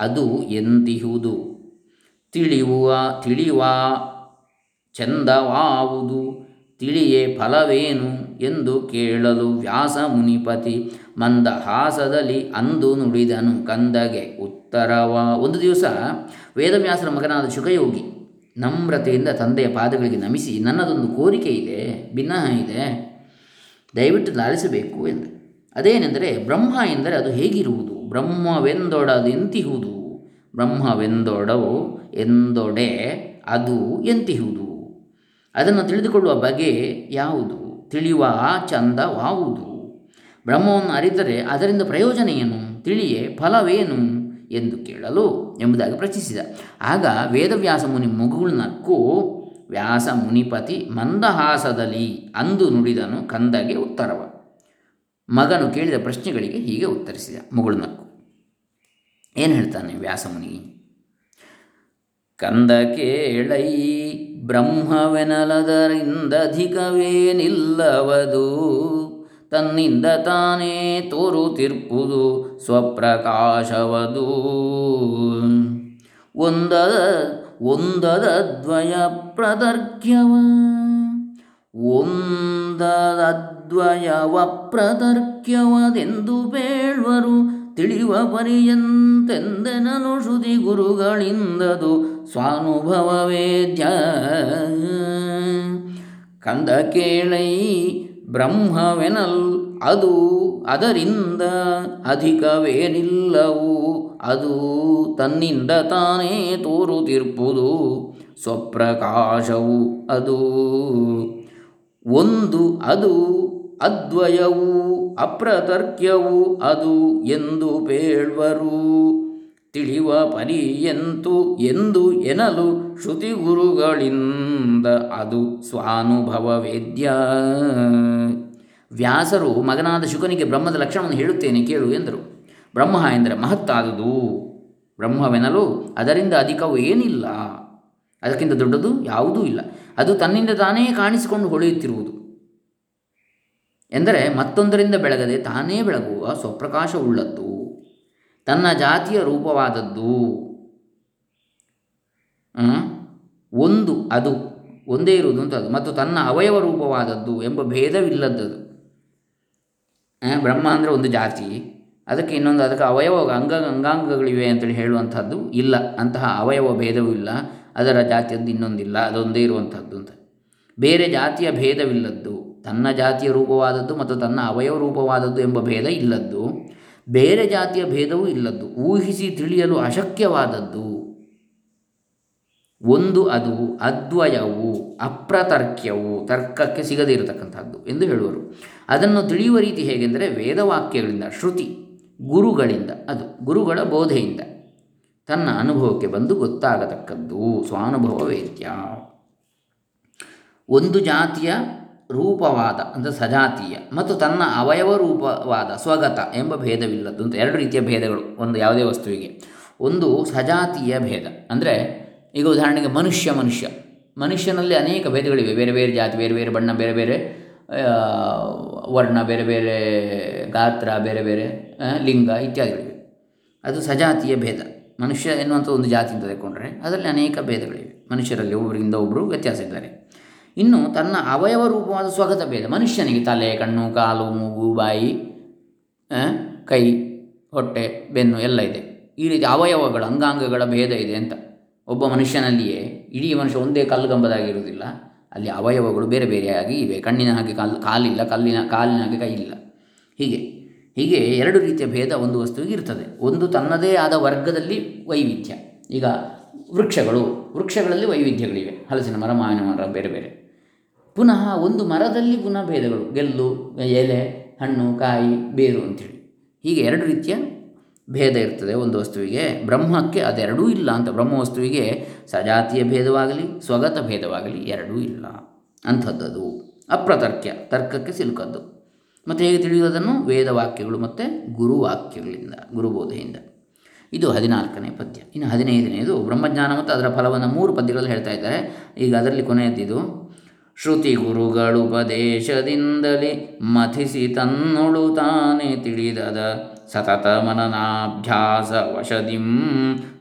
ಅದು ಎಂತಿಹುದು. ತಿಳಿಯುವ ತಿಳಿಯುವ ಚಂದವಾವುದು. ತಿಳಿಯೇ ಫಲವೇನು ಎಂದು ಕೇಳಲು ವ್ಯಾಸ ಮುನಿಪತಿ ಮಂದಹಾಸದಲ್ಲಿ ಅಂದು ನುಡಿದನು. ಕಂದಗೆ ಉತ್ತರವ, ಒಂದು ದಿವಸ ವೇದವ್ಯಾಸರ ಮಗನಾದ ಶುಕಯೋಗಿ ನಮ್ರತೆಯಿಂದ ತಂದೆಯ ಪಾದಗಳಿಗೆ ನಮಿಸಿ ನನ್ನದೊಂದು ಕೋರಿಕೆ ಇದೆ, ಭಿನ್ನಹ ಇದೆ, ದಯವಿಟ್ಟು ಲಾಲಿಸಬೇಕು ಎಂದು. ಅದೇನೆಂದರೆ ಬ್ರಹ್ಮ ಎಂದರೆ ಅದು ಹೇಗಿರುವುದು? ಬ್ರಹ್ಮವೆಂದೊಡದೆಂತಿಹುದು? ಬ್ರಹ್ಮವೆಂದೊಡವು ಎಂದೊಡೆ ಅದು ಎಂತಿಹುದು? ಅದನ್ನು ತಿಳಿದುಕೊಳ್ಳುವ ಬಗೆ ಯಾವುದು? ತಿಳಿಯುವ ಚಂದವಾವುದು. ಬ್ರಹ್ಮವನ್ನು ಅರಿತರೆ ಅದರಿಂದ ಪ್ರಯೋಜನ ಏನು? ತಿಳಿಯೇ ಫಲವೇನು? ಎಂದು ಕೇಳಲು ಎಂಬುದಾಗಿ ಪ್ರಶ್ನಿಸಿದ. ಆಗ ವೇದವ್ಯಾಸ ಮುನಿ ನಕ್ಕು ವ್ಯಾಸ ಮುನಿಪತಿ ಮಂದಹಾಸದಲ್ಲಿ ಅಂದು ನುಡಿದನು ಕಂದಗೆ ಉತ್ತರವ. ಮಗನು ಕೇಳಿದ ಪ್ರಶ್ನೆಗಳಿಗೆ ಹೀಗೆ ಉತ್ತರಿಸಿದ ಮುಗುಳ್ನಕ್ಕು ಏನು ಹೇಳ್ತಾನೆ ವ್ಯಾಸ ಮುನಿ ಕಂದ ಕೇಳೈ ಬ್ರಹ್ಮವೆನಲದರಿಂದಧಿಕವೇನಿಲ್ಲವದು? ತನ್ನಿಂದ ತಾನೇ ತೋರುತಿರ್ಪುದು ಸ್ವಪ್ರಕಾಶವದು. ಒಂದದ ಒಂದ ಪ್ರದರ್ಕ್ಯವ ಪ್ರದರ್ಘ್ಯವ? ಒಂದದದ್ವಯವ ಪ್ರದರ್ಘ್ಯವದೆಂದು ಬೇಳ್ವರು ತಿಳಿವ ಪರಿಯಂತೆಂದೆನನು ಶ್ರುತಿ ಗುರುಗಳಿಂದದು. ಸ್ವಾನುಭವ ವೇದ್ಯ ಕಂದ ಕೇಳೈ ಬ್ರಹ್ಮವೆನಲ್ ಅದು, ಅದರಿಂದ ಅಧಿಕವೇನಿಲ್ಲವು ಅದು ತನ್ನಿಂದ ತಾನೇ ತೋರುತ್ತಿರ್ಪುದು ಸ್ವಪ್ರಕಾಶವು ಅದು. ಒಂದು ಅದು, ಅದ್ವಯವು, ಅಪ್ರತರ್ಕ್ಯವು ಅದು ಎಂದು ಪೇಳ್ವರು. ತಿಳಿವ ಪರಿಯಂತು ಎಂದು ಎನಲು ಶ್ರುತಿ ಗುರುಗಳಿಂದ ಅದು ಸ್ವಾನುಭವ ವೇದ್ಯ. ವ್ಯಾಸರು ಮಗನಾದ ಶುಕನಿಗೆ ಬ್ರಹ್ಮದ ಲಕ್ಷಣವನ್ನು ಹೇಳುತ್ತೇನೆ ಕೇಳು ಎಂದರು. ಬ್ರಹ್ಮ ಎಂದರೆ ಮಹತ್ತಾದುದು. ಬ್ರಹ್ಮವೆನಲು ಅದರಿಂದ ಅಧಿಕವು ಏನಿಲ್ಲ. ಅದಕ್ಕಿಂತ ದೊಡ್ಡದು ಯಾವುದೂ ಇಲ್ಲ. ಅದು ತನ್ನಿಂದ ತಾನೇ ಕಾಣಿಸಿಕೊಂಡು ಹೊಳೆಯುತ್ತಿರುವುದು. ಎಂದರೆ ಮತ್ತೊಂದರಿಂದ ಬೆಳಗದೆ ತಾನೇ ಬೆಳಗುವ ಸ್ವಪ್ರಕಾಶವುಳ್ಳದ್ದು. ತನ್ನ ಜಾತಿಯ ರೂಪವಾದದ್ದು. ಒಂದು, ಅದು. ಒಂದೇ ಇರುವುದು ಅಂತ ಅದು. ಮತ್ತು ತನ್ನ ಅವಯವ ರೂಪವಾದದ್ದು ಎಂಬ ಭೇದವಿಲ್ಲದ್ದದು. ಬ್ರಹ್ಮ ಅಂದರೆ ಒಂದು ಜಾತಿ. ಅದಕ್ಕೆ ಇನ್ನೊಂದು, ಅದಕ್ಕೆ ಅವಯವ ಅಂಗ, ಅಂಗಾಂಗಗಳಿವೆ ಅಂತೇಳಿ ಹೇಳುವಂಥದ್ದು ಇಲ್ಲ. ಅಂತಹ ಅವಯವ ಭೇದವೂ ಇಲ್ಲ. ಅದರ ಜಾತಿಯದ್ದು ಇನ್ನೊಂದಿಲ್ಲ. ಅದೊಂದೇ ಇರುವಂಥದ್ದು ಅಂತ. ಬೇರೆ ಜಾತಿಯ ಭೇದವಿಲ್ಲದ್ದು. ತನ್ನ ಜಾತಿಯ ರೂಪವಾದದ್ದು ಮತ್ತು ತನ್ನ ಅವಯವ ರೂಪವಾದದ್ದು ಎಂಬ ಭೇದ ಇಲ್ಲದ್ದು. ಬೇರೆ ಜಾತಿಯ ಭೇದವೂ ಇಲ್ಲದ್ದು. ಊಹಿಸಿ ತಿಳಿಯಲು ಅಶಕ್ಯವಾದದ್ದು. ಒಂದು ಅದು ಅದ್ವಯವು, ಅಪ್ರತರ್ಕ್ಯವು, ತರ್ಕಕ್ಕೆ ಸಿಗದೇ ಇರತಕ್ಕಂಥದ್ದು ಎಂದು ಹೇಳುವರು. ಅದನ್ನು ತಿಳಿಯುವ ರೀತಿ ಹೇಗೆಂದರೆ ವೇದವಾಕ್ಯಗಳಿಂದ, ಶ್ರುತಿ, ಗುರುಗಳಿಂದ, ಅದು ಗುರುಗಳ ಬೋಧೆಯಿಂದ ತನ್ನ ಅನುಭವಕ್ಕೆ ಬಂದು ಗೊತ್ತಾಗತಕ್ಕದ್ದು. ಸ್ವಾನುಭವ ವೇದ್ಯ. ಒಂದು ಜಾತಿಯ ರೂಪವಾದ, ಅಂದರೆ ಸಜಾತೀಯ ಮತ್ತು ತನ್ನ ಅವಯವ ರೂಪವಾದ ಸ್ವಗತ ಎಂಬ ಭೇದವಿಲ್ಲದ್ದು ಅಂತ ಎರಡು ರೀತಿಯ ಭೇದಗಳು ಒಂದು ಯಾವುದೇ ವಸ್ತುವಿಗೆ. ಒಂದು ಸಜಾತೀಯ ಭೇದ, ಅಂದರೆ ಈಗ ಉದಾಹರಣೆಗೆ ಮನುಷ್ಯ ಮನುಷ್ಯ. ಮನುಷ್ಯನಲ್ಲಿ ಅನೇಕ ಭೇದಗಳಿವೆ. ಬೇರೆ ಬೇರೆ ಜಾತಿ, ಬೇರೆ ಬೇರೆ ಬಣ್ಣ, ಬೇರೆ ಬೇರೆ ವರ್ಣ, ಬೇರೆ ಬೇರೆ ಗಾತ್ರ, ಬೇರೆ ಬೇರೆ ಲಿಂಗ ಇತ್ಯಾದಿಗಳಿವೆ. ಅದು ಸಜಾತಿಯ ಭೇದ. ಮನುಷ್ಯ ಎನ್ನುವಂಥ ಒಂದು ಜಾತಿ ಅಂತ ತಗೊಂಡ್ರೆ ಅದರಲ್ಲಿ ಅನೇಕ ಭೇದಗಳಿವೆ. ಮನುಷ್ಯರಲ್ಲಿ ಒಬ್ಬರಿಂದ ಒಬ್ಬರು ವ್ಯತ್ಯಾಸ ಇದ್ದಾರೆ. ಇನ್ನು ತನ್ನ ಅವಯವ ರೂಪವಾದ ಸ್ವಗತ ಭೇದ. ಮನುಷ್ಯನಿಗೆ ತಲೆ, ಕಣ್ಣು, ಕಾಲು, ಮೂಗು, ಬಾಯಿ ಕೈ, ಹೊಟ್ಟೆ, ಬೆನ್ನು ಎಲ್ಲ ಇದೆ. ಈ ರೀತಿ ಅವಯವಗಳ, ಅಂಗಾಂಗಗಳ ಭೇದ ಇದೆ ಅಂತ. ಒಬ್ಬ ಮನುಷ್ಯನಲ್ಲಿಯೇ ಇಡೀ ಮನುಷ್ಯ ಒಂದೇ ಕಲ್ಲುಗಂಬದಾಗಿರುವುದಿಲ್ಲ ಅಲ್ಲಿ ಅವಯವಗಳು ಬೇರೆ ಬೇರೆಯಾಗಿ ಇವೆ. ಕಣ್ಣಿನ ಹಾಗೆ ಕಾಲು, ಕಾಲಿಲ್ಲ, ಕಲ್ಲಿನ, ಕಾಲಿನ ಹಾಗೆ ಕೈ ಇಲ್ಲ ಹೀಗೆ ಹೀಗೆ ಎರಡು ರೀತಿಯ ಭೇದ ಒಂದು ವಸ್ತುವಿಗೆ ಇರ್ತದೆ. ಒಂದು ತನ್ನದೇ ಆದ ವರ್ಗದಲ್ಲಿ ವೈವಿಧ್ಯ. ಈಗ ವೃಕ್ಷಗಳು, ವೃಕ್ಷಗಳಲ್ಲಿ ವೈವಿಧ್ಯಗಳಿವೆ. ಹಲಸಿನ ಮರ, ಮಾವಿನ ಮರ, ಬೇರೆ ಬೇರೆ. ಪುನಃ ಒಂದು ಮರದಲ್ಲಿ ಪುನಃ ಭೇದಗಳು. ಗೆಲ್ಲು, ಎಲೆ, ಹಣ್ಣು, ಕಾಯಿ, ಬೇರು ಅಂಥೇಳಿ. ಹೀಗೆ ಎರಡು ರೀತಿಯ ಭೇದ ಇರ್ತದೆ ಒಂದು ವಸ್ತುವಿಗೆ. ಬ್ರಹ್ಮಕ್ಕೆ ಅದೆರಡೂ ಇಲ್ಲ ಅಂತ. ಬ್ರಹ್ಮ ವಸ್ತುವಿಗೆ ಸಜಾತಿಯ ಭೇದವಾಗಲಿ, ಸ್ವಗತ ಭೇದವಾಗಲಿ ಎರಡೂ ಇಲ್ಲ. ಅಂಥದ್ದದು. ಅಪ್ರತರ್ಕ್ಯ, ತರ್ಕಕ್ಕೆ ಸಿಲುಕದ್ದು. ಮತ್ತು ಹೇಗೆ ತಿಳಿಯುವುದನ್ನು? ವೇದವಾಕ್ಯಗಳು ಮತ್ತು ಗುರುವಾಕ್ಯಗಳಿಂದ ಗುರುಬೋಧೆಯಿಂದ ಇದು ಹದಿನಾಲ್ಕನೇ ಪದ್ಯ. ಇನ್ನು ಹದಿನೈದನೇದು ಬ್ರಹ್ಮಜ್ಞಾನ ಮತ್ತು ಅದರ ಫಲವನ್ನು ಮೂರು ಪದ್ಯಗಳಲ್ಲಿ ಹೇಳ್ತಾ ಇದ್ದಾರೆ. ಈಗ ಅದರಲ್ಲಿ ಕೊನೆಯದಿದು ಶ್ರುತಿ ಗುರುಗಳುಪದೇಶದಿಂದಲೇ ಮಥಿಸಿ ತನ್ನೊಳು ತಾನೇ ತಿಳಿದದ. ಸತತ ಮನನಾಭ್ಯಾಸ ವಶದಿಂ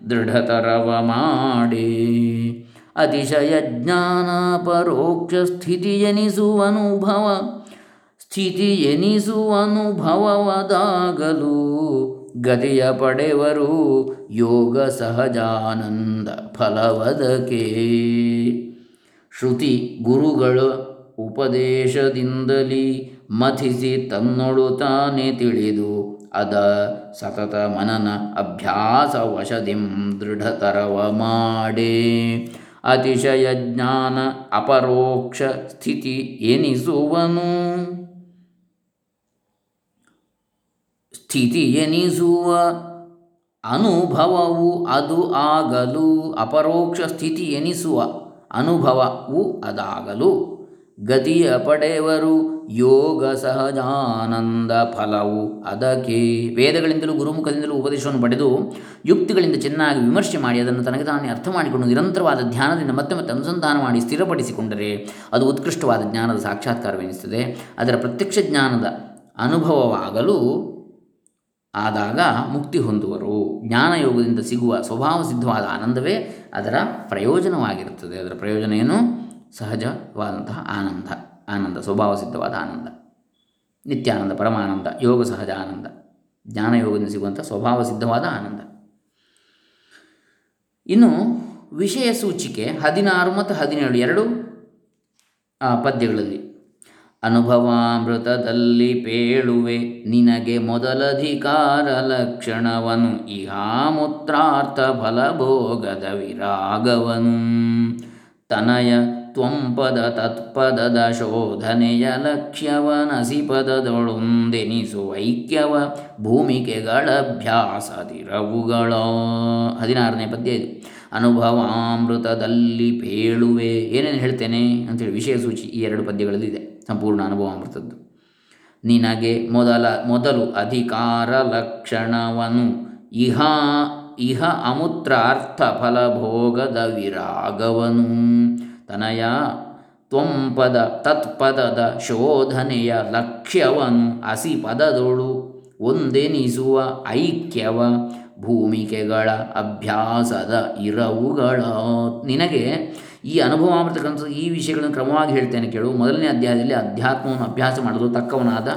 ದೃಢತರವ ಮಾಡಿ. ಅತಿಶಯ ಜ್ಞಾನ ಪರೋಕ್ಷ ಸ್ಥಿತಿ ಎನಿಸುವನುಭವ, ಸ್ಥಿತಿ ಎನಿಸುವನುಭವವದಾಗಲು ಗತಿಯ ಪಡೆವರು ಯೋಗ ಸಹಜಾನಂದ ಫಲವದಕೆ. ಶ್ರುತಿ ಗುರುಗಳ ಉಪದೇಶದಿಂದಲಿ ಮಥಿಸಿ ತನ್ನೊಳು ತಾನೇ ತಿಳಿದು ಅದ ಸತತ ಮನನ ಅಭ್ಯಾಸ ವಶದಿಂ ದೃಢತರವ ಮಾಡೇ. ಅತಿಶಯ ಜ್ಞಾನ ಅಪರೋಕ್ಷ ಸ್ಥಿತಿ ಎನಿಸುವನು. ಸ್ಥಿತಿ ಎನಿಸುವ ಅನುಭವವು ಅದು ಆಗಲು ಅಪರೋಕ್ಷ ಸ್ಥಿತಿ ಎನಿಸುವ ಅನುಭವವು ಅದಾಗಲು ಗತಿಯ ಪಡೆಯವರು ಯೋಗ ಸಹಜಾನಂದ ಫಲವು ಅದಕ್ಕೆ. ವೇದಗಳಿಂದಲೂ ಗುರುಮುಖದಿಂದಲೂ ಉಪದೇಶವನ್ನು ಪಡೆದು ಯುಕ್ತಿಗಳಿಂದ ಚೆನ್ನಾಗಿ ವಿಮರ್ಶೆ ಮಾಡಿ ಅದನ್ನು ತನಗೆ ತಾನೇ ಅರ್ಥ ಮಾಡಿಕೊಂಡು ನಿರಂತರವಾದ ಧ್ಯಾನದಿಂದ ಮತ್ತೆ ಮತ್ತೆ ಅನುಸಂಧಾನ ಮಾಡಿ ಸ್ಥಿರಪಡಿಸಿಕೊಂಡರೆ ಅದು ಉತ್ಕೃಷ್ಟವಾದ ಜ್ಞಾನದ ಸಾಕ್ಷಾತ್ಕಾರವೆನಿಸುತ್ತದೆ. ಅದರ ಪ್ರತ್ಯಕ್ಷ ಜ್ಞಾನದ ಅನುಭವವಾಗಲು ಆದಾಗ ಮುಕ್ತಿ ಹೊಂದುವರು. ಜ್ಞಾನಯೋಗದಿಂದ ಸಿಗುವ ಸ್ವಭಾವ ಸಿದ್ಧವಾದ ಆನಂದವೇ ಅದರ ಪ್ರಯೋಜನವಾಗಿರುತ್ತದೆ. ಅದರ ಪ್ರಯೋಜನ ಏನು? ಸಹಜವಾದಂತಹ ಆನಂದ. ಆನಂದ, ಸ್ವಭಾವ ಸಿದ್ಧವಾದ ಆನಂದ. ನಿತ್ಯಾನಂದ, ಪರಮಾನಂದ, ಯೋಗ ಸಹಜ ಆನಂದ. ಜ್ಞಾನಯೋಗದಿಂದ ಸಿಗುವಂಥ ಸ್ವಭಾವ ಸಿದ್ಧವಾದ ಆನಂದ. ಇನ್ನು ವಿಷಯ ಸೂಚಿಕೆ ಹದಿನಾರು ಮತ್ತು ಹದಿನೇಳು ಎರಡು ಪದ್ಯಗಳಲ್ಲಿ. ಅನುಭವಾಮೃತದಲ್ಲಿ ಪೇಳುವೆ, ನಿನಗೆ ಮೊದಲಧಿಕಾರ ಲಕ್ಷಣವನು. ಇಹಾಮೂತ್ರಾರ್ಥ ಫಲಭೋಗದ ವಿರಾಗವನು. ತನಯ ತ್ವಂಪದ ತತ್ಪದದ ಶೋಧನೆಯ ಲಕ್ಷ್ಯವನಸಿ ಭೂಮಿಕೆಗಳ ಭೂಮಿಕೆಗಳಭ್ಯಾಸದಿರವುಗಳ. ಹದಿನಾರನೇ ಪದ್ಯ ಇದು. ಅನುಭವಾಮೃತದಲ್ಲಿ ಪೇಳುವೆ. ಏನೇನು ಹೇಳ್ತೇನೆ ಅಂತೇಳಿ ವಿಷಯ ಸೂಚಿ ಈ ಎರಡು ಪದ್ಯಗಳಲ್ಲಿ ಇದೆ. ಸಂಪೂರ್ಣ ಅನುಭವಾಮೃತದ್ದು ನಿನಗೆ ಮೊದಲ, ಮೊದಲು ಅಧಿಕಾರ ಲಕ್ಷಣವನು. ಇಹ ಇಹ ಅಮೂತ್ರ ಅರ್ಥ ಫಲಭೋಗದ ವಿರಾಗವನು. ತನಯ ತ್ವಂಪದ, ತತ್ಪದದ ಶೋಧನೆಯ ಲಕ್ಷ್ಯವನು. ಅಸಿ ಪದದೊಳು ಒಂದೆನಿಸುವ ಐಕ್ಯವ ಭೂಮಿಕೆಗಳ ಅಭ್ಯಾಸದ ಇರವುಗಳ. ನಿನಗೆ ಈ ಅನುಭವಾಮೃತ ಗ್ರಂಥದ ಈ ವಿಷಯಗಳನ್ನು ಕ್ರಮವಾಗಿ ಹೇಳ್ತೇನೆ ಕೇಳು. ಮೊದಲನೇ ಅಧ್ಯಾಯದಲ್ಲಿ ಅಧ್ಯಾತ್ಮವನ್ನು ಅಭ್ಯಾಸ ಮಾಡಲು ತಕ್ಕವನಾದ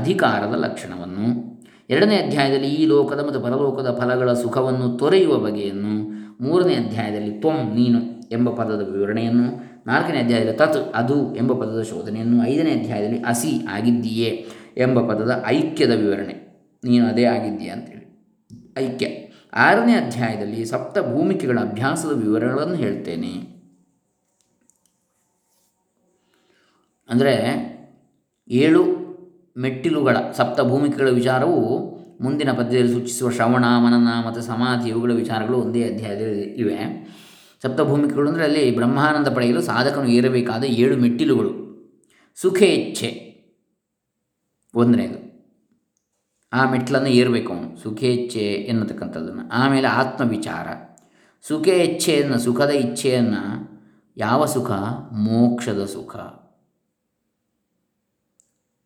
ಅಧಿಕಾರದ ಲಕ್ಷಣವನ್ನು. ಎರಡನೇ ಅಧ್ಯಾಯದಲ್ಲಿ ಈ ಲೋಕದ ಮತ್ತು ಪರಲೋಕದ ಫಲಗಳ ಸುಖವನ್ನು ತೊರೆಯುವ ಬಗೆಯನ್ನು. ಮೂರನೇ ಅಧ್ಯಾಯದಲ್ಲಿ ತ್ವಂ ನೀನು ಎಂಬ ಪದದ ವಿವರಣೆಯನ್ನು. ನಾಲ್ಕನೇ ಅಧ್ಯಾಯದಲ್ಲಿ ತತ್ ಅದು ಎಂಬ ಪದದ ಶೋಧನೆಯನ್ನು. ಐದನೇ ಅಧ್ಯಾಯದಲ್ಲಿ ಅಸಿ ಆಗಿದ್ದೀಯೇ ಎಂಬ ಪದದ ಐಕ್ಯದ ವಿವರಣೆ. ನೀನು ಅದೇ ಆಗಿದ್ದೀಯ ಅಂತೇಳಿ. ಐಕ್ಯ. ಆರನೇ ಅಧ್ಯಾಯದಲ್ಲಿ ಸಪ್ತ ಭೂಮಿಕೆಗಳ ಅಭ್ಯಾಸದ ವಿವರಗಳನ್ನು ಹೇಳ್ತೇನೆ. ಅಂದರೆ ಏಳು ಮೆಟ್ಟಿಲುಗಳ ಸಪ್ತ ಭೂಮಿಕೆಗಳ ವಿಚಾರವು ಮುಂದಿನ ಪದ್ಯದಲ್ಲಿ ಸೂಚಿಸುವ ಶ್ರವಣ, ಮನನ ಮತ್ತು ಸಮಾಧಿ ಇವುಗಳ ವಿಚಾರಗಳು ಒಂದೇ ಅಧ್ಯಾಯದಲ್ಲಿ ಇವೆ. ಸಪ್ತಭೂಮಿಕೆಗಳು ಅಂದರೆ ಅಲ್ಲಿ ಬ್ರಹ್ಮಾನಂದ ಪಡೆಯಲು ಸಾಧಕನು ಏರಬೇಕಾದ ಏಳು ಮೆಟ್ಟಿಲುಗಳು. ಸುಖೇಚ್ಛೆ ಒಂದನೇದು. ಆ ಮೆಟ್ಲನ್ನು ಏರಬೇಕು ಅವನು. ಸುಖೇಚ್ಛೆ ಎನ್ನತಕ್ಕಂಥದ್ದನ್ನು. ಆಮೇಲೆ ಆತ್ಮವಿಚಾರ. ಸುಖೇಚ್ಛೆಯನ್ನು ಸುಖದ ಇಚ್ಛೆಯನ್ನು ಯಾವ ಸುಖ? ಮೋಕ್ಷದ ಸುಖ.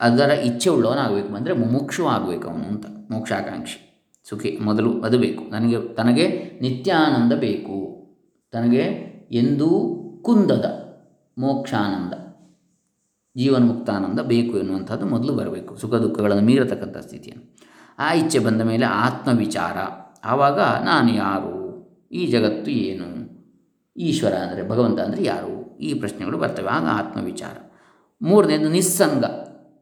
ಅದರ ಇಚ್ಛೆ ಉಳ್ಳವನಾಗಬೇಕು ಅಂದರೆ ಮುಮುಕ್ಷು ಆಗಬೇಕು ಅವನು ಅಂತ, ಮೋಕ್ಷಾಕಾಂಕ್ಷಿ. ಸುಖಿ, ಮೊದಲು ಅದು ಬೇಕು. ನನಗೆ, ತನಗೆ ನಿತ್ಯಾನಂದ ಬೇಕು. ತನಗೆ ಎಂದೂ ಕುಂದದ ಮೋಕ್ಷಾನಂದ ಜೀವನ್ ಮುಕ್ತಾನಂದ ಬೇಕು ಎನ್ನುವಂಥದ್ದು ಮೊದಲು ಬರಬೇಕು. ಸುಖ ದುಃಖಗಳನ್ನು ಮೀರತಕ್ಕಂಥ ಸ್ಥಿತಿಯನ್ನು. ಆ ಇಚ್ಛೆ ಬಂದ ಮೇಲೆ ಆತ್ಮವಿಚಾರ. ಆವಾಗ ನಾನು ಯಾರು? ಈ ಜಗತ್ತು ಏನು? ಈಶ್ವರ ಅಂದರೆ ಭಗವಂತ ಅಂದರೆ ಯಾರು? ಈ ಪ್ರಶ್ನೆಗಳು ಬರ್ತವೆ. ಆಗ ಆತ್ಮವಿಚಾರ. ಮೂರನೇದು ನಿಸ್ಸಂಗ.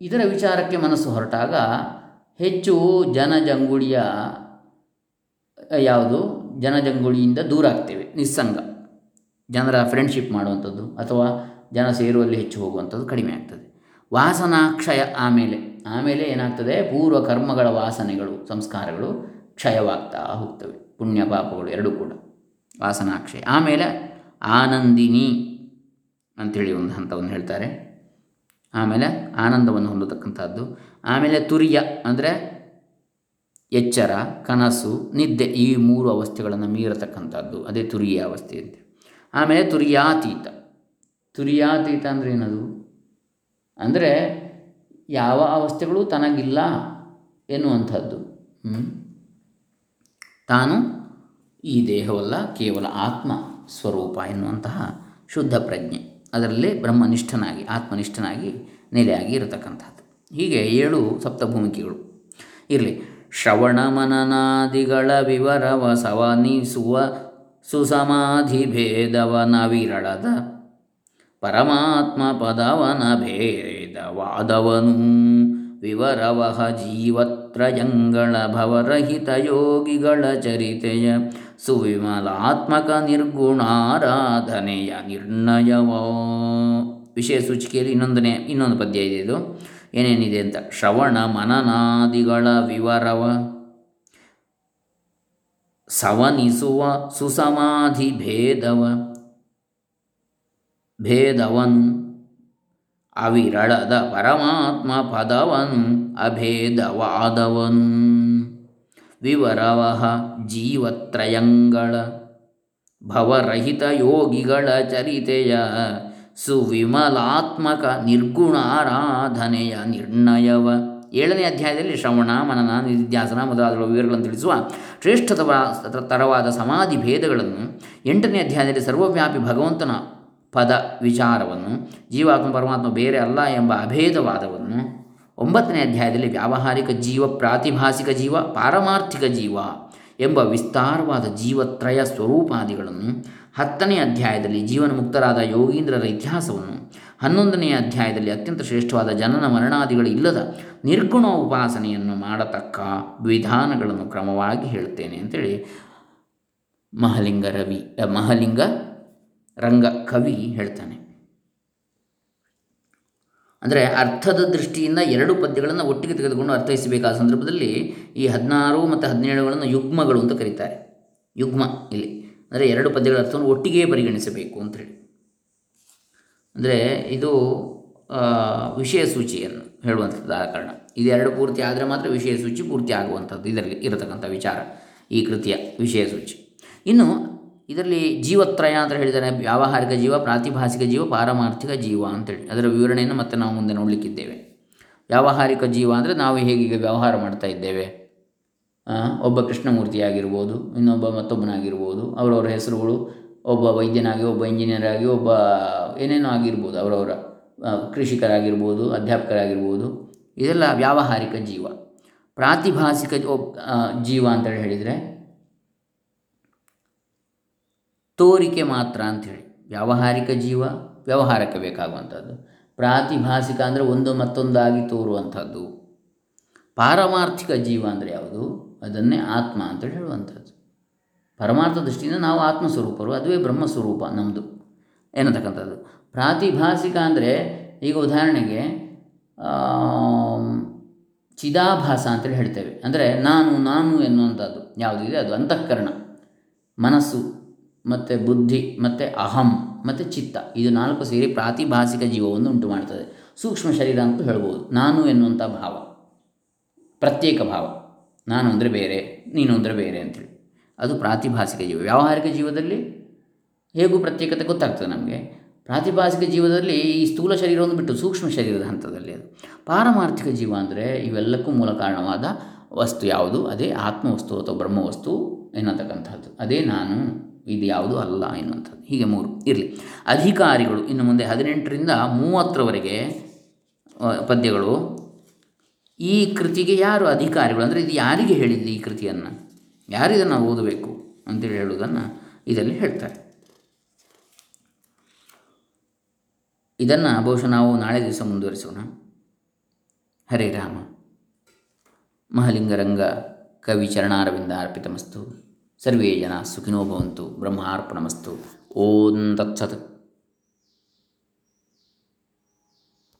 ಇದರ ವಿಚಾರಕ್ಕೆ ಮನಸ್ಸು ಹೊರಟಾಗ ಹೆಚ್ಚು ಜನಜಂಗುಳಿಯ ಯಾವುದು? ಜನಜಂಗುಳಿಯಿಂದ ದೂರ ಆಗ್ತೇವೆ, ನಿಸ್ಸಂಗ. ಜನರ ಫ್ರೆಂಡ್ಶಿಪ್ ಮಾಡುವಂಥದ್ದು ಅಥವಾ ಜನ ಸೇರುವಲ್ಲಿ ಹೆಚ್ಚು ಹೋಗುವಂಥದ್ದು ಕಡಿಮೆ ಆಗ್ತದೆ. ವಾಸನಾಕ್ಷಯ ಆಮೇಲೆ ಆಮೇಲೆ ಏನಾಗ್ತದೆ? ಪೂರ್ವ ಕರ್ಮಗಳ ವಾಸನೆಗಳು, ಸಂಸ್ಕಾರಗಳು ಕ್ಷಯವಾಗ್ತಾ ಹೋಗ್ತವೆ. ಪುಣ್ಯ ಪಾಪಗಳು ಎರಡೂ ಕೂಡ. ವಾಸನಾಕ್ಷಯ. ಆಮೇಲೆ ಆನಂದಿನಿ ಅಂಥೇಳಿ ಒಂದು ಹಂತವನ್ನು ಹೇಳ್ತಾರೆ. ಆಮೇಲೆ ಆನಂದವನ್ನು ಹೊಂದತಕ್ಕಂಥದ್ದು. ಆಮೇಲೆ ತುರಿಯ ಅಂದರೆ ಎಚ್ಚರ, ಕನಸು, ನಿದ್ದೆ ಈ ಮೂರು ಅವಸ್ಥೆಗಳನ್ನು ಮೀರತಕ್ಕಂಥದ್ದು. ಅದೇ ತುರಿಯ ಅವಸ್ಥೆ ಅಂತ. ಆಮೇಲೆ ತುರಿಯಾತೀತ. ತುರಿಯಾತೀತ ಅಂದರೆ ಏನದು? ಅಂದರೆ ಯಾವ ಅವಸ್ಥೆಗಳು ತನಗಿಲ್ಲ ಎನ್ನುವಂಥದ್ದು. ತಾನು ಈ ದೇಹವಲ್ಲ ಕೇವಲ ಆತ್ಮ ಸ್ವರೂಪ ಎನ್ನುವಂತಹ ಶುದ್ಧ ಪ್ರಜ್ಞೆ. ಅದರಲ್ಲೇ ಬ್ರಹ್ಮನಿಷ್ಠನಾಗಿ, ಆತ್ಮನಿಷ್ಠನಾಗಿ, ನೆಲೆಯಾಗಿ ಇರತಕ್ಕಂಥದ್ದು ಹೀಗೆ ಏಳು ಸಪ್ತಭೂಮಿಕೆಗಳು. ಇರಲಿ. ಶ್ರವಣ ಮನನಾದಿಗಳ ವಿವರವ ಸವನಿಸುವ ಸುಸಮಾಧಿ ಭೇದವನ ವಿರಳದ ಪರಮಾತ್ಮ ಪದವನ ಭೇದವಾದವನು, ವಿವರವಹ ಜೀವತ್ರಯಂಗಳ ಭವರಹಿತ ಯೋಗಿಗಳ ಚರಿತೆಯ ಸುವಿಮಲಾತ್ಮಕ ನಿರ್ಗುಣಾರಾಧನೆಯ ನಿರ್ಣಯವೋ. ವಿಷಯ ಸೂಚಿಕೆಯಲ್ಲಿ ಇನ್ನೊಂದನೇ, ಇನ್ನೊಂದು ಪದ್ಯ ಇದೆ ಇದು. ಏನೇನಿದೆ ಅಂತ? ಶ್ರವಣ ಮನನಾದಿಗಳ ವಿವರವ. ಸವನಿಸುವ ಸುಸಮಾಧಿ ಭೇದವ. ಭೇದವನ್. ಅವಿರಳದ ಪರಮಾತ್ಮ ಪದವನ್. ಅಭೇದವಾದವನು. ವಿವರವಹ ಜೀವತ್ರಯಂಗಳ ಭವರಹಿತ ಯೋಗಿಗಳ ಚರಿತೆಯ ಸುವಿಮಲಾತ್ಮಕ ನಿರ್ಗುಣಾರಾಧನೆಯ ನಿರ್ಣಯವ. ಏಳನೇ ಅಧ್ಯಾಯದಲ್ಲಿ ಶ್ರವಣ, ಮನನ ನಿಧ್ಯಾಸನ ಮೊದಲಾದ ವಿವರಗಳನ್ನು ತಿಳಿಸುವ ಶ್ರೇಷ್ಠತವ ತರವಾದ ಸಮಾಧಿ ಭೇದಗಳನ್ನು ಎಂಟನೇ ಅಧ್ಯಾಯದಲ್ಲಿ ಸರ್ವವ್ಯಾಪಿ ಭಗವಂತನ ಪದ ವಿಚಾರವನ್ನು, ಜೀವಾತ್ಮ ಪರಮಾತ್ಮ ಬೇರೆ ಅಲ್ಲ ಎಂಬ ಅಭೇದವಾದವನ್ನು ಒಂಬತ್ತನೇ ಅಧ್ಯಾಯದಲ್ಲಿ ವ್ಯಾವಹಾರಿಕ ಜೀವ, ಪ್ರಾತಿಭಾಸಿಕ ಜೀವ, ಪಾರಮಾರ್ಥಿಕ ಜೀವ ಎಂಬ ವಿಸ್ತಾರವಾದ ಜೀವತ್ರಯ ಸ್ವರೂಪಾದಿಗಳನ್ನು ಹತ್ತನೇ ಅಧ್ಯಾಯದಲ್ಲಿ ಜೀವನ ಮುಕ್ತರಾದ ಯೋಗೀಂದ್ರರ ಇತಿಹಾಸವನ್ನು ಹನ್ನೊಂದನೆಯ ಅಧ್ಯಾಯದಲ್ಲಿ ಅತ್ಯಂತ ಶ್ರೇಷ್ಠವಾದ ಜನನ ಮರಣಾದಿಗಳು ಇಲ್ಲದ ನಿರ್ಗುಣ ಉಪಾಸನೆಯನ್ನು ಮಾಡತಕ್ಕ ವಿಧಾನಗಳನ್ನು ಕ್ರಮವಾಗಿ ಹೇಳ್ತೇನೆ ಅಂತೇಳಿ ಮಹಲಿಂಗ ರವಿ, ಮಹಲಿಂಗ ರಂಗ ಕವಿ ಹೇಳ್ತಾನೆ. ಅಂದರೆ ಅರ್ಥದ ದೃಷ್ಟಿಯಿಂದ ಎರಡು ಪದ್ಯಗಳನ್ನು ಒಟ್ಟಿಗೆ ತೆಗೆದುಕೊಂಡು ಅರ್ಥೈಸಬೇಕಾದ ಸಂದರ್ಭದಲ್ಲಿ ಈ ಹದಿನಾರು ಮತ್ತು ಹದಿನೇಳುಗಳನ್ನು ಯುಗ್ಮಗಳು ಅಂತ ಕರೀತಾರೆ. ಯುಗ್ಮ ಇಲ್ಲಿ. ಅಂದರೆ ಎರಡು ಪದ್ಯಗಳ ಅರ್ಥವನ್ನು ಒಟ್ಟಿಗೆ ಪರಿಗಣಿಸಬೇಕು ಅಂತೇಳಿ ಅಂದರೆ ಇದು ಆ, ವಿಷಯ ಸೂಚಿಯನ್ನು ಹೇಳುವಂಥದ್ದು ಆದ ಕಾರಣ. ಇದೆರಡು ಪೂರ್ತಿ ಆದರೆ ಮಾತ್ರ ವಿಷಯ ಸೂಚಿ ಪೂರ್ತಿ ಆಗುವಂಥದ್ದು ಇದರಲ್ಲಿ ಇರತಕ್ಕಂಥ ವಿಚಾರ ಈ ಕೃತಿಯ ವಿಷಯ ಸೂಚಿ. ಇನ್ನು ಇದರಲ್ಲಿ ಜೀವತ್ರಯ ಅಂತ ಹೇಳಿದರೆ. ವ್ಯಾವಹಾರಿಕ ಜೀವ, ಪ್ರಾತಿಭಾಸಿಕ ಜೀವ, ಪಾರಮಾರ್ಥಿಕ ಜೀವ ಅಂತೇಳಿ. ಅದರ ವಿವರಣೆಯನ್ನು ಮತ್ತೆ ನಾವು ಮುಂದೆ ನೋಡಲಿಕ್ಕಿದ್ದೇವೆ. ವ್ಯಾವಹಾರಿಕ ಜೀವ ಅಂದರೆ ನಾವು ಹೇಗೀಗ ವ್ಯವಹಾರ ಮಾಡ್ತಾ ಇದ್ದೇವೆ. ಒಬ್ಬ ಕೃಷ್ಣಮೂರ್ತಿ ಆಗಿರ್ಬೋದು ಇನ್ನೊಬ್ಬ ಮತ್ತೊಬ್ಬನಾಗಿರ್ಬೋದು, ಅವರವರ ಹೆಸರುಗಳು ಒಬ್ಬ ವೈದ್ಯನಾಗಿ, ಒಬ್ಬ ಇಂಜಿನಿಯರ್ ಆಗಿ ಒಬ್ಬ ಏನೇನೋ ಆಗಿರ್ಬೋದು, ಅವರವರ ಕೃಷಿಕರಾಗಿರ್ಬೋದು, ಅಧ್ಯಾಪಕರಾಗಿರ್ಬೋದು. ಇದೆಲ್ಲ ವ್ಯಾವಹಾರಿಕ ಜೀವ. ಪ್ರಾತಿಭಾಸಿಕ ಜೀವ ಅಂತೇಳಿ ಹೇಳಿದರೆ ತೋರಿಕೆ ಮಾತ್ರ ಅಂಥೇಳಿ. ವ್ಯಾವಹಾರಿಕ ಜೀವ, ವ್ಯವಹಾರಕ್ಕೆ ಬೇಕಾಗುವಂಥದ್ದು. ಪ್ರಾತಿಭಾಸಿಕ ಅಂದರೆ ಒಂದು ಮತ್ತೊಂದಾಗಿ ತೋರುವಂಥದ್ದು. ಪಾರಮಾರ್ಥಿಕ ಜೀವ ಅಂದರೆ ಯಾವುದು? ಅದನ್ನೇ ಆತ್ಮ ಅಂತೇಳಿ ಹೇಳುವಂಥದ್ದು. ಪರಮಾರ್ಥ ದೃಷ್ಟಿಯಿಂದ ನಾವು ಆತ್ಮಸ್ವರೂಪರು, ಅದುವೇ ಬ್ರಹ್ಮಸ್ವರೂಪ ನಮ್ಮದು ಎನ್ನತಕ್ಕಂಥದ್ದು. ಪ್ರಾತಿಭಾಸಿಕ ಅಂದರೆ ಈಗ ಉದಾಹರಣೆಗೆ ಚಿದಾಭಾಸ ಅಂತೇಳಿ ಹೇಳ್ತೇವೆ. ಅಂದರೆ ನಾನು ನಾನು ಎನ್ನುವಂಥದ್ದು. ಯಾವುದಿದೆ ಅದು? ಅಂತಃಕರಣ. ಮನಸ್ಸು. ಮತ್ತು ಬುದ್ಧಿ, ಮತ್ತು ಅಹಂ, ಮತ್ತು ಚಿತ್ತ. ಇದು ನಾಲ್ಕು ಸೇರಿ ಪ್ರಾತಿಭಾಸಿಕ ಜೀವವನ್ನು ಉಂಟು ಮಾಡ್ತದೆ ಸೂಕ್ಷ್ಮ ಶರೀರ ಅಂತ ಹೇಳ್ಬೋದು. ನಾನು ಎನ್ನುವಂಥ ಭಾವ. ಪ್ರತ್ಯೇಕ ಭಾವ. ನಾನು ಅಂದರೆ ಬೇರೆ, ನೀನು ಅಂದರೆ ಬೇರೆ ಅಂತೇಳಿ ಅದು ಪ್ರಾತಿಭಾಸಿಕ ಜೀವ. ವ್ಯಾವಹಾರಿಕ ಜೀವದಲ್ಲಿ ಹೇಗೂ ಪ್ರತ್ಯೇಕತೆ ಗೊತ್ತಾಗ್ತದೆ ನಮಗೆ. ಪ್ರಾತಿಭಾಸಿಕ ಜೀವದಲ್ಲಿ ಈ ಸ್ಥೂಲ ಶರೀರವನ್ನು ಬಿಟ್ಟು ಸೂಕ್ಷ್ಮ ಶರೀರದ ಹಂತದಲ್ಲಿ ಅದು. ಪಾರಮಾರ್ಥಿಕ ಜೀವ ಅಂದರೆ ಇವೆಲ್ಲಕ್ಕೂ ಮೂಲ ಕಾರಣವಾದ ವಸ್ತು ಯಾವುದು? ಅದೇ ಆತ್ಮವಸ್ತು ಅಥವಾ ಬ್ರಹ್ಮವಸ್ತು ಎನ್ನತಕ್ಕಂಥದ್ದು ಅದೇ ನಾನು. ಇದು ಯಾವುದೂ ಅಲ್ಲ ಎನ್ನುವಂಥದ್ದು. ಹೀಗೆ ಮೂರು ಇರಲಿ. ಅಧಿಕಾರಿಗಳು, ಇನ್ನು ಮುಂದೆ ಹದಿನೆಂಟರಿಂದ ಮೂವತ್ತರವರೆಗೆ ಪದ್ಯಗಳು. ಈ ಕೃತಿಗೆ ಯಾರು ಅಧಿಕಾರಿಗಳು? ಅಂದರೆ ಇದು ಯಾರಿಗೆ ಹೇಳಿದ್ದು ಈ ಕೃತಿಯನ್ನು? ಯಾರು ಇದನ್ನು ಓದಬೇಕು ಅಂತೇಳಿ ಹೇಳುವುದನ್ನು ಇದರಲ್ಲಿ ಹೇಳ್ತಾರೆ. ಇದನ್ನು ಬಹುಶಃ ನಾವು ನಾಳೆ ದಿವಸ ಮುಂದುವರಿಸೋಣ. ಹರೇ ರಾಮ. ಮಹಲಿಂಗರಂಗ ಕವಿ ಚರಣಾರವಿಂದ ಅರ್ಪಿತಮಸ್ತು. ಸರ್ವೇ ಜನ ಸುಖಿನೋ ಭವಂತು ಬ್ರಹ್ಮಾರ್ಪಣಮಸ್ತು. ಓಂ ತತ್ಸತ್.